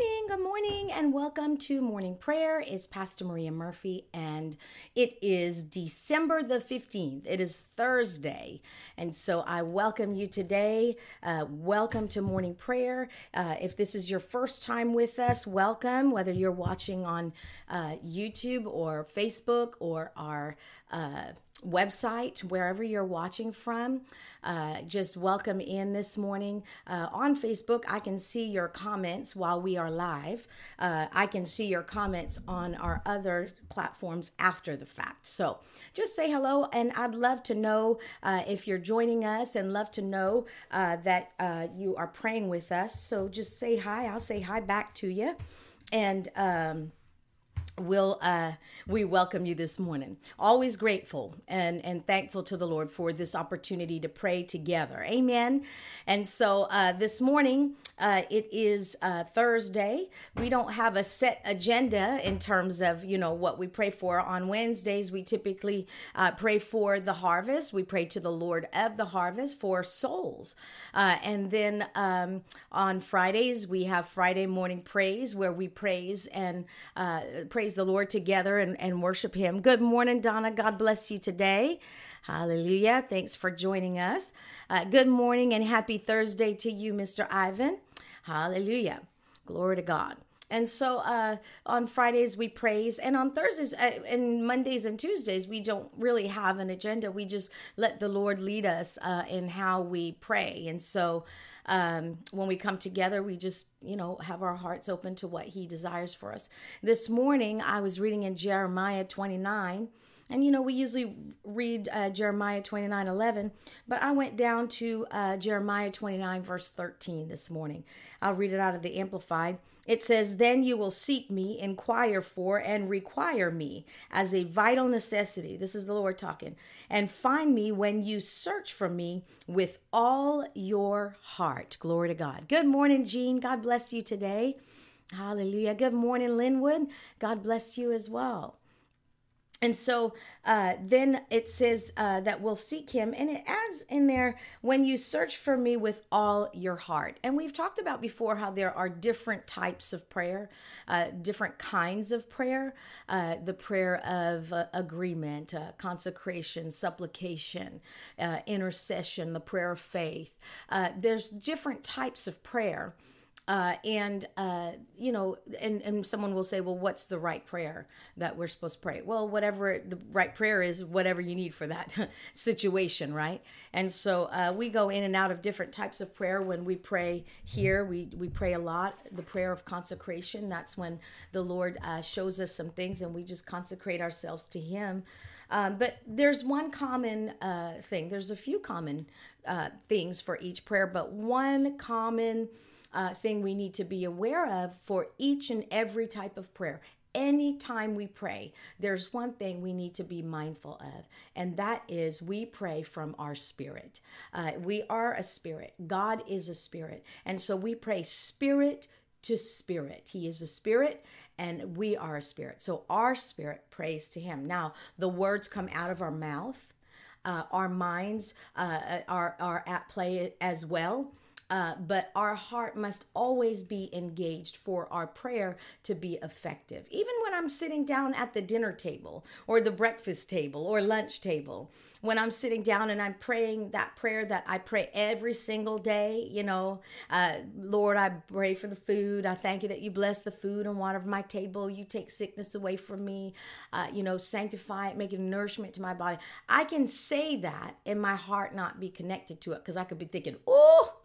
morning, good morning, and welcome to morning prayer. It's Pastor Maria Murphy, and it is December the 15th. It is Thursday, and so I welcome you today. Uh, welcome to morning prayer. Uh, if this is your first time with us, welcome, whether you're watching on uh, YouTube or Facebook or our uh, website, wherever you're watching from. Uh, just welcome in this morning. Uh, on Facebook, I can see your comments while we are live. Uh, I can see your comments on our other platforms after the fact. So just say hello, and I'd love to know uh, if you're joining us and love to know uh, that uh, you are praying with us. So just say hi. I'll say hi back to you. And, um, will uh, we welcome you this morning. Always grateful and and thankful to the lord for this opportunity to pray together. Amen. And so uh, this morning uh, it is uh, thursday. We don't have a set agenda in terms of you know what we pray for. On wednesdays we typically uh, pray for the harvest. We pray to the lord of the harvest for souls. Uh, and then um, on fridays we have friday morning praise where we praise and praise praise the Lord together and, and worship Him. Good morning, Donna. God bless you today. Hallelujah. Thanks for joining us. Uh, good morning and happy Thursday to you, Mr. Ivan. Hallelujah. Glory to God. And so uh, on Fridays we praise, and on Thursdays uh, and Mondays and Tuesdays we don't really have an agenda. We just let the Lord lead us uh, in how we pray. And so um, when we come together, we just, you know, have our hearts open to what He desires for us. This morning, I was reading in Jeremiah 29. And you know, we usually read uh, Jeremiah 29 11, but I went down to uh, Jeremiah 29, verse 13 this morning. I'll read it out of the Amplified. It says, Then you will seek me, inquire for, and require me as a vital necessity. This is the Lord talking. And find me when you search for me with all your heart. Glory to God. Good morning, Jean. God bless you today. Hallelujah. Good morning, Linwood. God bless you as well. And so uh, then it says uh, that we'll seek him, and it adds in there when you search for me with all your heart. And we've talked about before how there are different types of prayer, uh, different kinds of prayer uh, the prayer of uh, agreement, uh, consecration, supplication, intercession, the prayer of faith. there's different types of prayer. Uh, and uh, you know, and and someone will say, well, what's the right prayer that we're supposed to pray? Well, whatever the right prayer is, whatever you need for that situation, right? And so uh, we go in and out of different types of prayer when we pray here. We we pray a lot. The prayer of consecration. That's when the Lord uh, shows us some things, and we just consecrate ourselves to Him. Um, but there's one common uh, thing. There's a few common uh, things for each prayer, but one common uh, thing we need to be aware of for each and every type of prayer. Anytime we pray, there's one thing we need to be mindful of, and that is we pray from our spirit. Uh, we are a spirit, God is a spirit. And so we pray spirit to spirit. He is a spirit and we are a spirit. So our spirit prays to Him. Now, the words come out of our mouth, uh, our minds uh, are, are at play as well. Uh, but our heart must always be engaged for our prayer to be effective. Even when I'm sitting down at the dinner table or the breakfast table or lunch table, when I'm sitting down and I'm praying that prayer that I pray every single day, you know, uh, Lord, I pray for the food. I thank you that you bless the food and water of my table. You take sickness away from me, uh, you know, sanctify it, make it nourishment to my body. I can say that and my heart not be connected to it because I could be thinking, oh,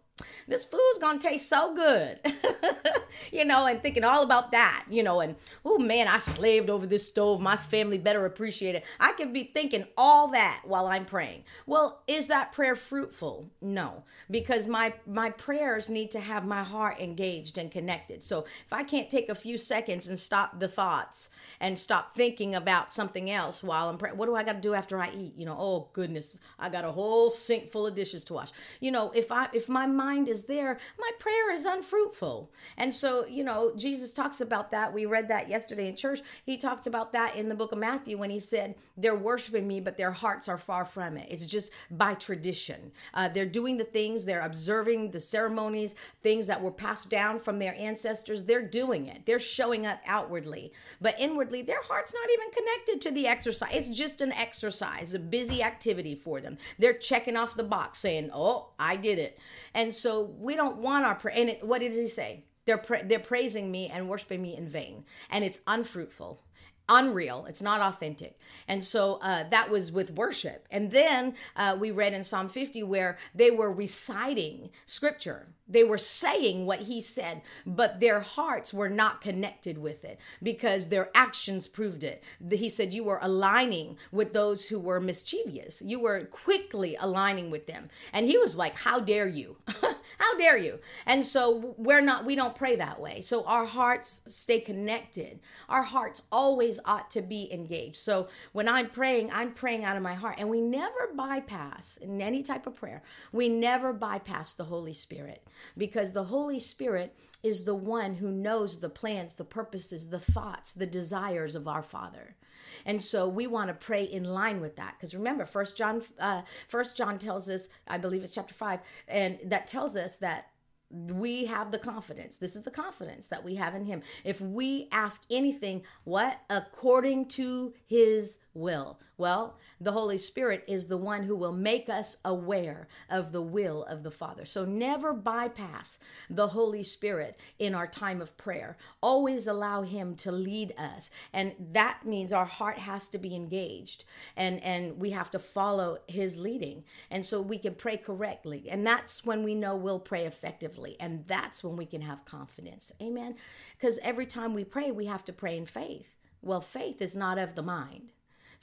this food's gonna taste so good. You know and thinking all about that you know and oh man i slaved over this stove. My family better appreciate it. I could be thinking all that while i'm praying. Well is that prayer fruitful? No because my my prayers need to have my heart engaged and connected. So if i can't take a few seconds and stop the thoughts and stop thinking about something else while i'm praying what do i got to do after i eat? You know oh goodness i got a whole sink full of dishes to wash. You know if i if my mind mind is there, my prayer is unfruitful. And so you know, Jesus talks about that. We read that yesterday in church. He talked about that in the book of Matthew when he said, They're worshiping me, but their hearts are far from it. It's just by tradition. Uh, they're doing the things, they're observing the ceremonies, things that were passed down from their ancestors. They're doing it, they're showing up outwardly. But inwardly, their heart's not even connected to the exercise. It's just an exercise, a busy activity for them. They're checking off the box saying, Oh, I did it. And so we don't want our prayer. And it, what did he say? They're pra- they're praising me and worshiping me in vain, and it's unfruitful unreal it's not authentic and so uh, that was with worship and then uh, we read in psalm 50 where they were reciting scripture they were saying what he said, but their hearts were not connected with it because their actions proved it. He said, You were aligning with those who were mischievous. You were quickly aligning with them. And he was like, How dare you? How dare you? And so we're not, we don't pray that way. So our hearts stay connected. Our hearts always ought to be engaged. So when I'm praying, I'm praying out of my heart. And we never bypass in any type of prayer, we never bypass the Holy Spirit because the Holy Spirit is the one who knows the plans, the purposes, the thoughts, the desires of our Father. And so we want to pray in line with that. Because remember, First John, uh, First John tells us, I believe it's chapter five, and that tells us that we have the confidence. This is the confidence that we have in Him. If we ask anything, what? According to His will. Well, the Holy Spirit is the one who will make us aware of the will of the Father. So never bypass the Holy Spirit in our time of prayer. Always allow him to lead us. And that means our heart has to be engaged and and we have to follow his leading. And so we can pray correctly. And that's when we know we'll pray effectively. And that's when we can have confidence. Amen. Because every time we pray, we have to pray in faith. Well, faith is not of the mind.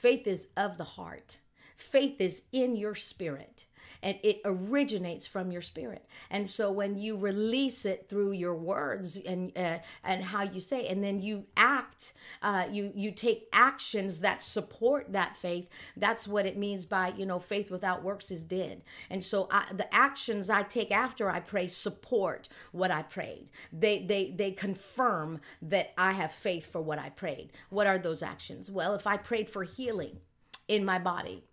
Faith is of the heart. Faith is in your spirit and it originates from your spirit. And so when you release it through your words and uh, and how you say, and then you act, uh, you you take actions that support that faith. That's what it means by you know faith without works is dead. And so I, the actions I take after I pray support what I prayed. They they they confirm that I have faith for what I prayed. What are those actions? Well, if I prayed for healing in my body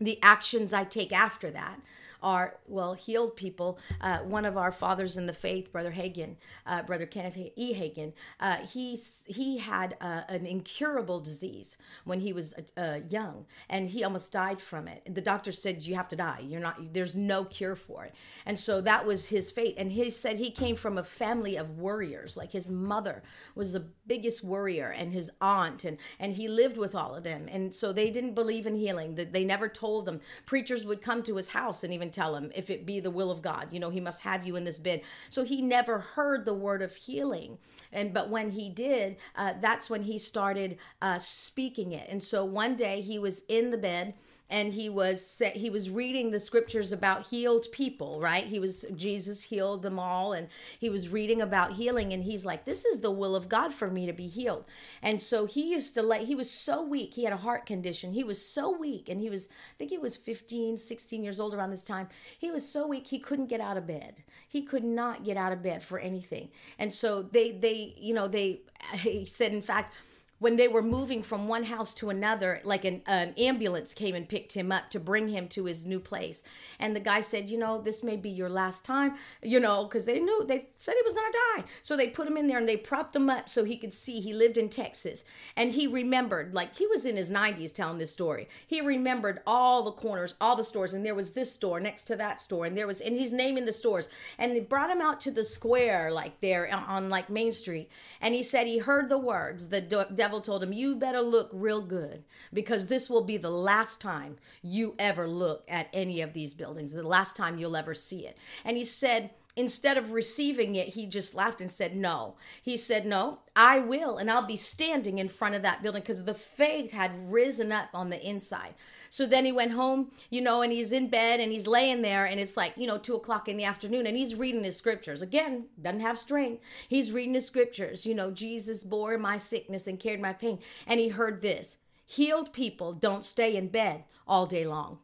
the actions I take after that are well healed people. Uh, one of our fathers in the faith, Brother Hagin, uh, Brother Kenneth E. Hagin, uh, he he had uh, an incurable disease when he was uh, young, and he almost died from it. The doctor said you have to die. You're not. There's no cure for it, and so that was his fate. And he said he came from a family of warriors. Like his mother was the biggest warrior, and his aunt, and and he lived with all of them, and so they didn't believe in healing. That they never told them. Preachers would come to his house and even tell him if it be the will of God. You know, he must have you in this bed. So he never heard the word of healing. And but when he did, uh, that's when he started uh, speaking it. And so one day he was in the bed and he was he was reading the scriptures about healed people right? He was jesus healed them all and he was reading about healing and he's like this is the will of god for me to be healed. And so he used to let he was so weak. He had a heart condition. He was so weak and he was i think he was 15 16 years old around this time. He was so weak he couldn't get out of bed. He could not get out of bed for anything. And so they they you know they he said in fact when they were moving from one house to another, like an, an, ambulance came and picked him up to bring him to his new place. And the guy said, You know, this may be your last time, you know, because they knew, they said he was going to die. So they put him in there and they propped him up so he could see. He lived in Texas. And he remembered, like he was in his 90s telling this story. He remembered all the corners, all the stores. And there was this store next to that store. And there was, and he's naming the stores. And they brought him out to the square, like there on, like Main Street. And he said he heard the words, the devil told him, You better look real good because this will be the last time you ever look at any of these buildings, the last time you'll ever see it. And he said, Instead of receiving it, he just laughed and said, No. He said, No, I will. And I'll be standing in front of that building because the faith had risen up on the inside. So then he went home, you know, and he's in bed and he's laying there and it's like, you know, two o'clock in the afternoon and he's reading his scriptures. Again, doesn't have strength. He's reading his scriptures. You know, Jesus bore my sickness and carried my pain. And he heard this healed people don't stay in bed all day long.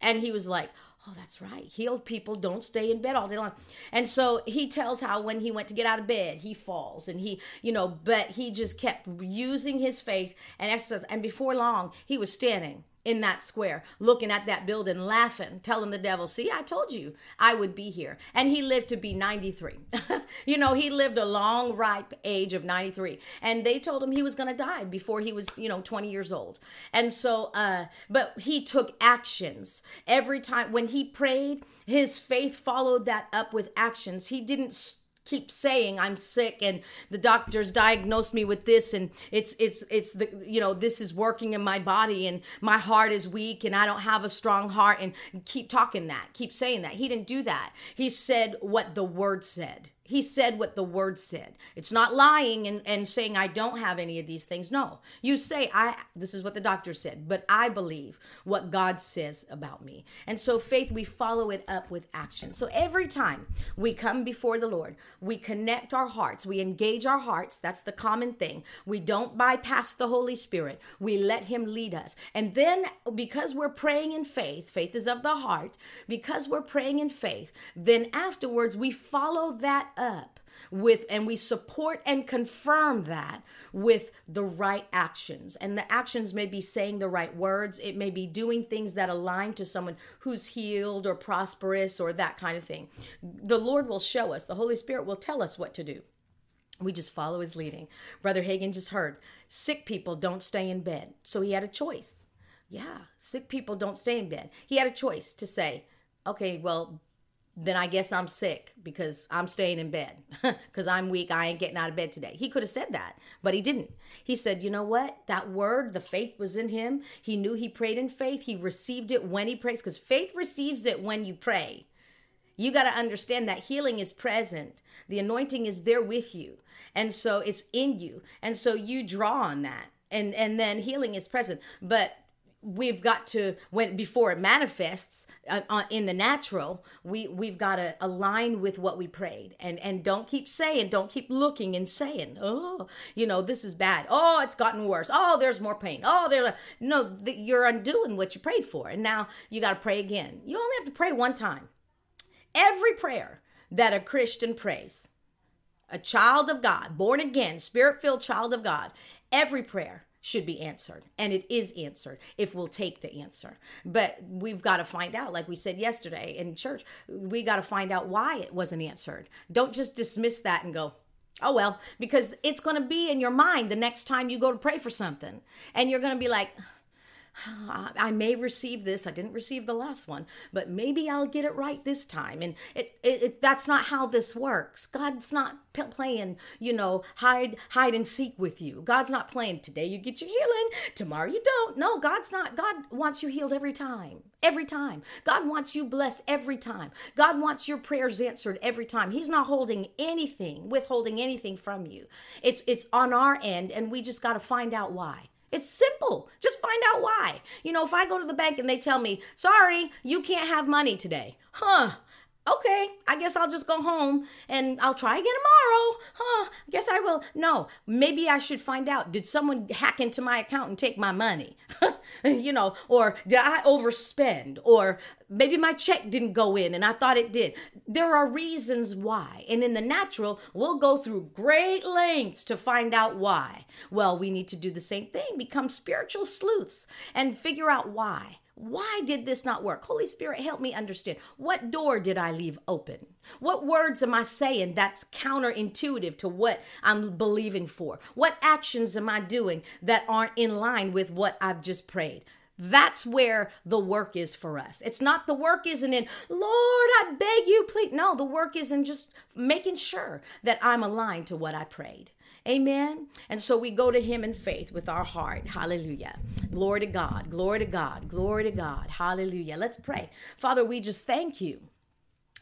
And he was like, Oh, that's right. Healed people don't stay in bed all day long. And so he tells how when he went to get out of bed, he falls and he, you know, but he just kept using his faith and exercise. And before long, he was standing in that square, looking at that building, laughing, telling the devil, See, I told you I would be here. And he lived to be 93. you know, he lived a long, ripe age of 93. And they told him he was going to die before he was, you know, 20 years old. And so, uh, but he took actions every time when he prayed, his faith followed that up with actions. He didn't keep saying I'm sick and the doctors diagnosed me with this and it's it's it's the you know this is working in my body and my heart is weak and I don't have a strong heart and keep talking that keep saying that. He didn't do that. He said what the word said he said what the word said. It's not lying and, and saying i don't have any of these things. No. You say i this is what the doctor said but i believe what god says about me. And so faith we follow it up with action. So every time we come before the lord we connect our hearts we engage our hearts that's the common thing. We don't bypass the holy spirit. We let him lead us. And then because we're praying in faith faith is of the heart because we're praying in faith then afterwards we follow that up with and we support and confirm that with the right actions. And the actions may be saying the right words. It may be doing things that align to someone who's healed or prosperous or that kind of thing. The lord will show us the holy spirit will tell us what to do. We just follow his leading. Brother hagin just heard sick people don't stay in bed. So he had a choice. Yeah sick people don't stay in bed. He had a choice to say okay well then I guess I'm sick because I'm staying in bed because I'm weak. I ain't getting out of bed today. He could have said that, but he didn't. He said, You know what? That word, the faith was in him. He knew he prayed in faith. He received it when he prays because faith receives it when you pray. You got to understand that healing is present, the anointing is there with you. And so it's in you. And so you draw on that. And, and then healing is present. But we've got to when before it manifests uh, uh, in the natural we we've got to align with what we prayed. And and don't keep saying don't keep looking and saying oh you know this is bad. Oh it's gotten worse. Oh there's more pain. Oh there no the, you're undoing what you prayed for. And now you got to pray again. You only have to pray one time. Every prayer that a christian prays a child of god born again spirit filled child of god every prayer should be answered and it is answered if we'll take the answer. But we've got to find out like we said yesterday in church we got to find out why it wasn't answered. Don't just dismiss that and go oh well because it's going to be in your mind the next time you go to pray for something and you're going to be like I may receive this. I didn't receive the last one, but maybe I'll get it right this time. And it, it, it that's not how this works. God's not p- playing, you know, hide hide and seek with you. God's not playing today you get your healing, tomorrow you don't. No, God's not. God wants you healed every time. Every time. God wants you blessed every time. God wants your prayers answered every time. He's not holding anything, withholding anything from you. It's it's on our end and we just got to find out why. It's simple. Just find out why. You know, if I go to the bank and they tell me, sorry, you can't have money today. Huh okay, I guess I'll just go home and I'll try again tomorrow. Huh, I guess I will. No, maybe I should find out. Did someone hack into my account and take my money? you know, or did I overspend? Or maybe my check didn't go in and I thought it did. There are reasons why. And in the natural, we'll go through great lengths to find out why. Well, we need to do the same thing, become spiritual sleuths and figure out why. Why did this not work? Holy Spirit, help me understand. What door did I leave open? What words am I saying that's counterintuitive to what I'm believing for? What actions am I doing that aren't in line with what I've just prayed? That's where the work is for us. It's not the work isn't in, Lord, I beg you, please. No, the work is in just making sure that I'm aligned to what I prayed. Amen. And so we go to him in faith with our heart. Hallelujah. Glory to God. Glory to God. Glory to God. Hallelujah. Let's pray. Father, we just thank you.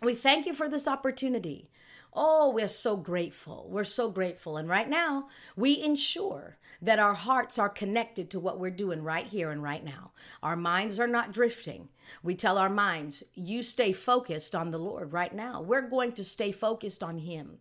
We thank you for this opportunity. Oh, we're so grateful. We're so grateful. And right now, we ensure that our hearts are connected to what we're doing right here and right now. Our minds are not drifting. We tell our minds, you stay focused on the Lord right now. We're going to stay focused on Him.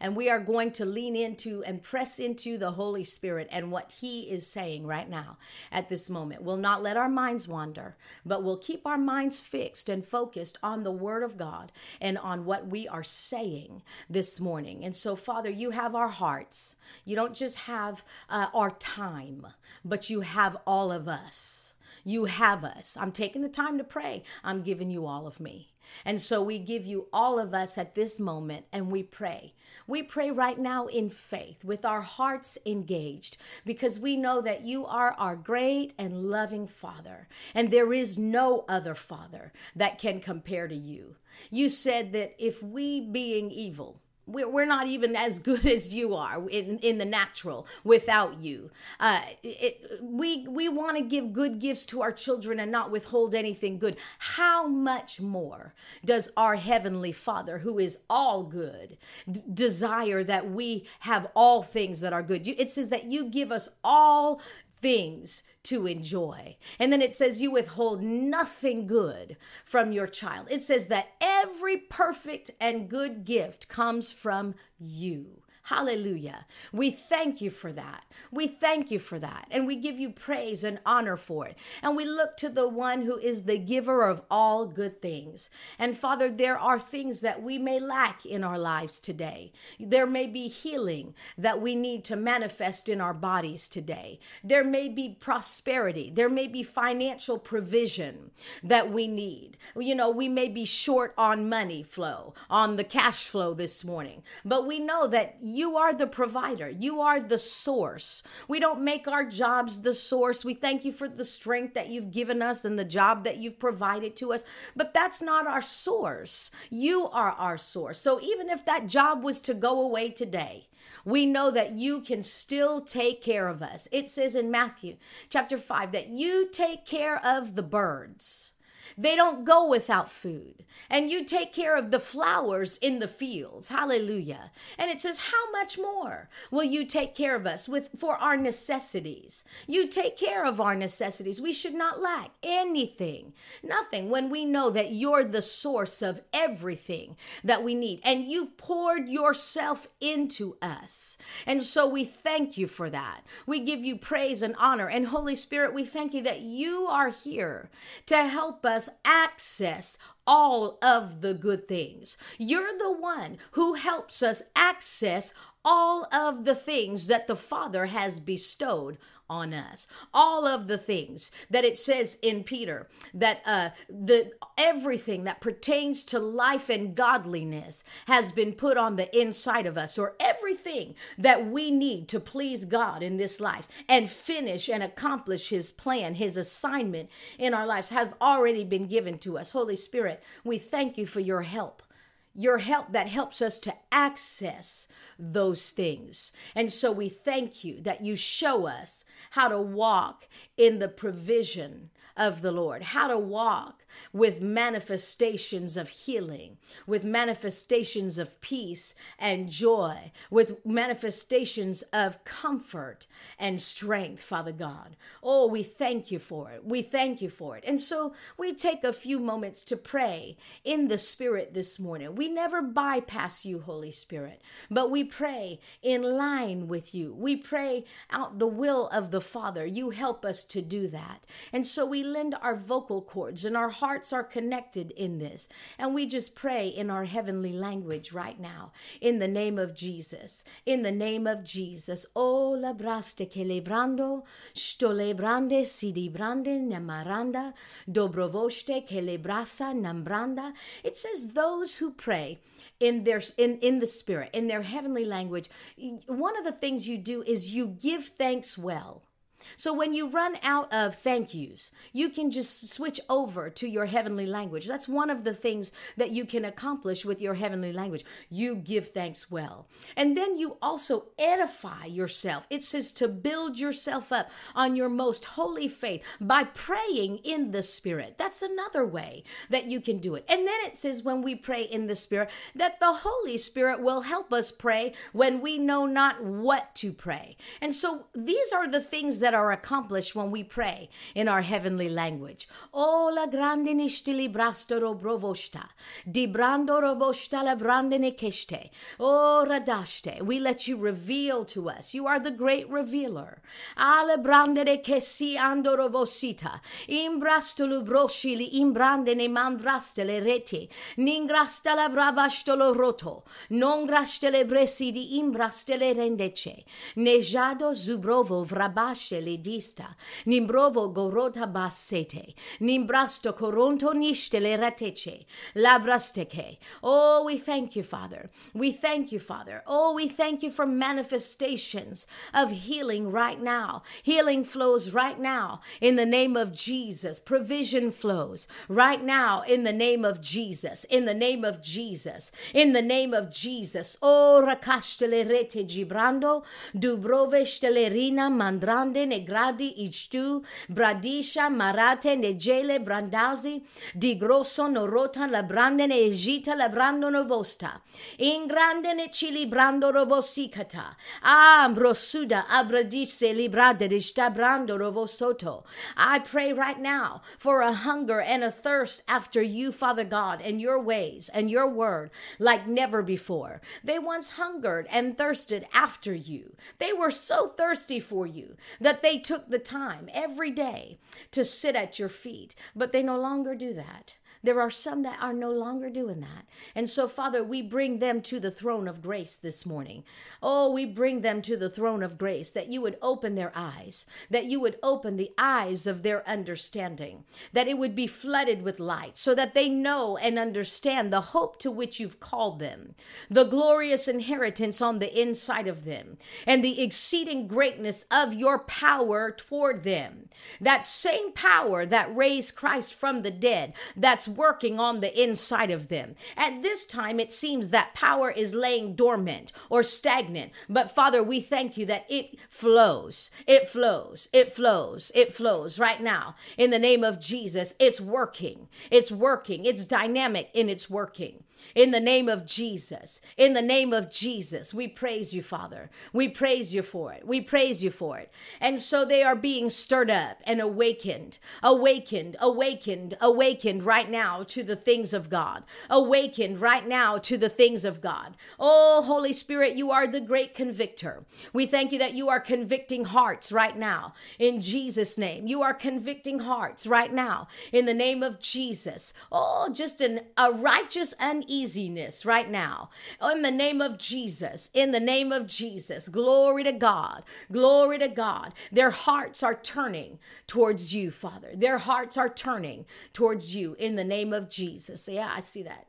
And we are going to lean into and press into the Holy Spirit and what He is saying right now at this moment. We'll not let our minds wander, but we'll keep our minds fixed and focused on the Word of God and on what we are saying this morning. And so, Father, you have our hearts. You don't just have uh, our time, but you have all of us. You have us. I'm taking the time to pray. I'm giving you all of me. And so we give you all of us at this moment and we pray. We pray right now in faith with our hearts engaged because we know that you are our great and loving Father, and there is no other Father that can compare to you. You said that if we, being evil, we're, we're not even as good as you are in, in the natural without you. Uh, it, we we want to give good gifts to our children and not withhold anything good. How much more does our Heavenly Father, who is all good, d- desire that we have all things that are good? It says that you give us all things to enjoy. And then it says, You withhold nothing good from your child. It says that every perfect and good gift comes from you. Hallelujah. We thank you for that. We thank you for that. And we give you praise and honor for it. And we look to the one who is the giver of all good things. And Father, there are things that we may lack in our lives today. There may be healing that we need to manifest in our bodies today. There may be prosperity. There may be financial provision that we need. You know, we may be short on money flow, on the cash flow this morning. But we know that you are the provider. You are the source. We don't make our jobs the source. We thank you for the strength that you've given us and the job that you've provided to us, but that's not our source. You are our source. So even if that job was to go away today, we know that you can still take care of us. It says in Matthew chapter 5 that you take care of the birds. They don't go without food. And you take care of the flowers in the fields. Hallelujah. And it says, How much more will you take care of us with for our necessities? You take care of our necessities. We should not lack anything, nothing, when we know that you're the source of everything that we need. And you've poured yourself into us. And so we thank you for that. We give you praise and honor. And Holy Spirit, we thank you that you are here to help us us access all of the good things. You're the one who helps us access all of the things that the Father has bestowed on us. All of the things that it says in Peter that uh, the everything that pertains to life and godliness has been put on the inside of us, or everything that we need to please God in this life and finish and accomplish His plan, His assignment in our lives have already been given to us. Holy Spirit, we thank you for your help your help that helps us to access those things. And so we thank you that you show us how to walk in the provision of the Lord, how to walk with manifestations of healing, with manifestations of peace and joy, with manifestations of comfort and strength, Father God. Oh, we thank you for it. We thank you for it. And so we take a few moments to pray in the Spirit this morning. We never bypass you, Holy Spirit, but we pray in line with you. We pray out the will of the Father. You help us to do that. And so we lend our vocal cords and our hearts are connected in this. And we just pray in our heavenly language right now, in the name of Jesus. In the name of Jesus. O la braste che lebrando, sto lebrande sidi brande namaranda, dobrovoste che lebrasa nambranda. It says those who pray in their in in the spirit in their heavenly language. One of the things you do is you give thanks well so when you run out of thank yous, you can just switch over to your heavenly language. That's one of the things that you can accomplish with your heavenly language. You give thanks well. And then you also edify yourself. It says to build yourself up on your most holy faith by praying in the Spirit. That's another way that you can do it. And then it says when we pray in the Spirit that the Holy Spirit will help us pray when we know not what to pray. And so these are the things that that are accomplished when we pray in our heavenly language. Oh, la grande nishtili brastoro brovosta, di brando rovosta la brandene keshte. Oh, radashte. We let you reveal to us. You are the great revealer. Ale brandere kesi andorovosita. Imbrastulu broshili imbrandene mandrastele rete. Ningrasta la bravastolo roto. Non grastele bresi di imbrastele rendece. Nejado zubrovo vrabashe ledista. Nimbrovo gorota basete. Nimbrasto coronto nishtele ratece. Labrasteke. Oh, we thank you, Father. We thank you, Father. Oh, we thank you for manifestations of healing right now. Healing flows right now in the name of Jesus. Provision flows right now in the name of Jesus. In the name of Jesus. In the name of Jesus. Oh, rakashtele rete gibrando, dubroveshtele rina mandrande negradi ichtu, bradisha marate ne negele brandazi, di grosso norota la brande ne egita la brando novosta, in grande ne chili brando rovosikata, ambrosuda abradise librade de stabrando rovosoto. I pray right now for a hunger and a thirst after you, Father God, and your ways and your word like never before. They once hungered and thirsted after you. They were so thirsty for you that they took the time every day to sit at your feet, but they no longer do that. There are some that are no longer doing that. And so, Father, we bring them to the throne of grace this morning. Oh, we bring them to the throne of grace that you would open their eyes, that you would open the eyes of their understanding, that it would be flooded with light so that they know and understand the hope to which you've called them, the glorious inheritance on the inside of them, and the exceeding greatness of your power toward them. That same power that raised Christ from the dead, that's working on the inside of them. At this time, it seems that power is laying dormant or stagnant. But Father, we thank you that it flows, it flows, it flows, it flows right now. In the name of Jesus, it's working, it's working, it's dynamic in its working. In the name of Jesus, in the name of Jesus, we praise you, Father. We praise you for it. We praise you for it. And so they are being stirred up and awakened, awakened, awakened, awakened right now to the things of God, awakened right now to the things of God. Oh, Holy Spirit, you are the great convictor. We thank you that you are convicting hearts right now in Jesus' name. You are convicting hearts right now in the name of Jesus. Oh, just an, a righteous uneasiness right now in the name of Jesus. In the name of Jesus. Glory to God. Glory to God. Their hearts are turning towards you, Father. Their hearts are turning towards you in the name of Jesus. Yeah, I see that.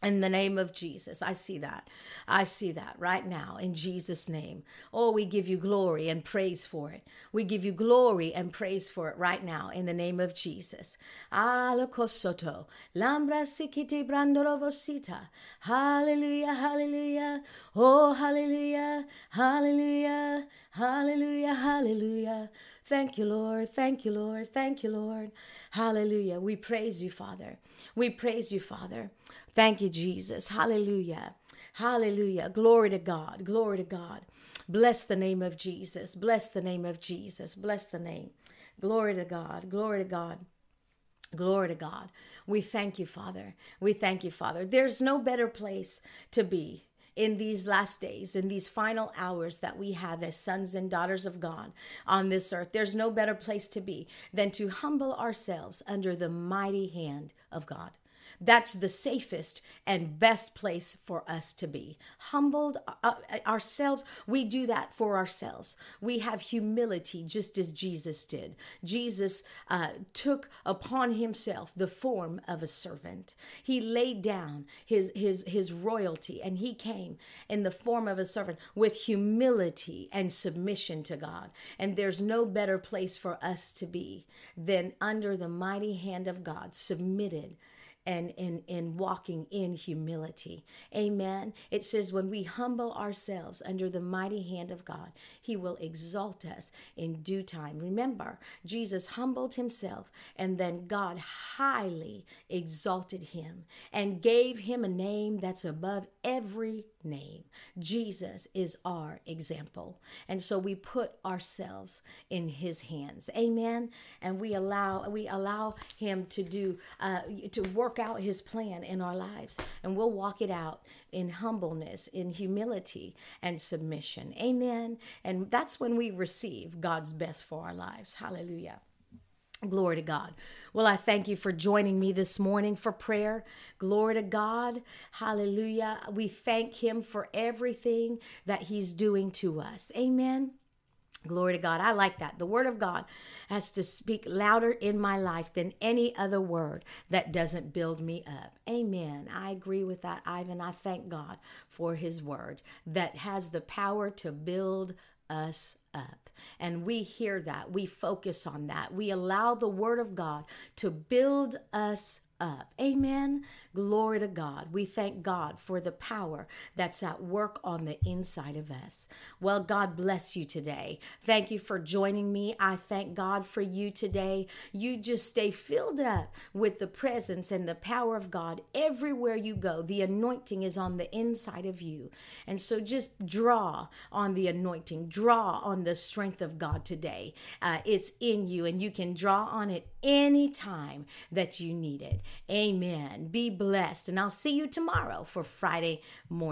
In the name of Jesus, I see that. I see that right now in Jesus' name. Oh, we give you glory and praise for it. We give you glory and praise for it right now in the name of Jesus. Alakosoto, lambra sikiti brandorovosita. Hallelujah, hallelujah. Oh, hallelujah, hallelujah, hallelujah, hallelujah. Thank you, Lord. Thank you, Lord. Thank you, Lord. Hallelujah. We praise you, Father. We praise you, Father. Thank you, Jesus. Hallelujah. Hallelujah. Glory to God. Glory to God. Bless the name of Jesus. Bless the name of Jesus. Bless the name. Glory to God. Glory to God. Glory to God. We thank you, Father. We thank you, Father. There's no better place to be in these last days, in these final hours that we have as sons and daughters of God on this earth. There's no better place to be than to humble ourselves under the mighty hand of God. That's the safest and best place for us to be. Humbled uh, ourselves, we do that for ourselves. We have humility just as Jesus did. Jesus uh, took upon himself the form of a servant. He laid down his, his, his royalty and he came in the form of a servant with humility and submission to God. And there's no better place for us to be than under the mighty hand of God, submitted and in in walking in humility. Amen. It says when we humble ourselves under the mighty hand of god he will exalt us in due time. Remember jesus humbled himself and then god highly exalted him and gave him a name that's above every name. Jesus is our example. And so we put ourselves in his hands. Amen. And we allow we allow him to do uh, to work out his plan in our lives. And we'll walk it out in humbleness, in humility and submission. Amen. And that's when we receive God's best for our lives. Hallelujah. Glory to God. Well, I thank you for joining me this morning for prayer. Glory to God. Hallelujah. We thank Him for everything that He's doing to us. Amen. Glory to God. I like that. The word of God has to speak louder in my life than any other word that doesn't build me up. Amen. I agree with that, Ivan. I thank God for his word that has the power to build us up. And we hear that. We focus on that. We allow the Word of God to build us up. Amen. Glory to God. We thank God for the power that's at work on the inside of us. Well, God bless you today. Thank you for joining me. I thank God for you today. You just stay filled up with the presence and the power of God everywhere you go. The anointing is on the inside of you. And so just draw on the anointing, draw on the strength of God today. Uh, it's in you, and you can draw on it anytime that you need it. Amen. Be blessed. And I'll see you tomorrow for Friday morning.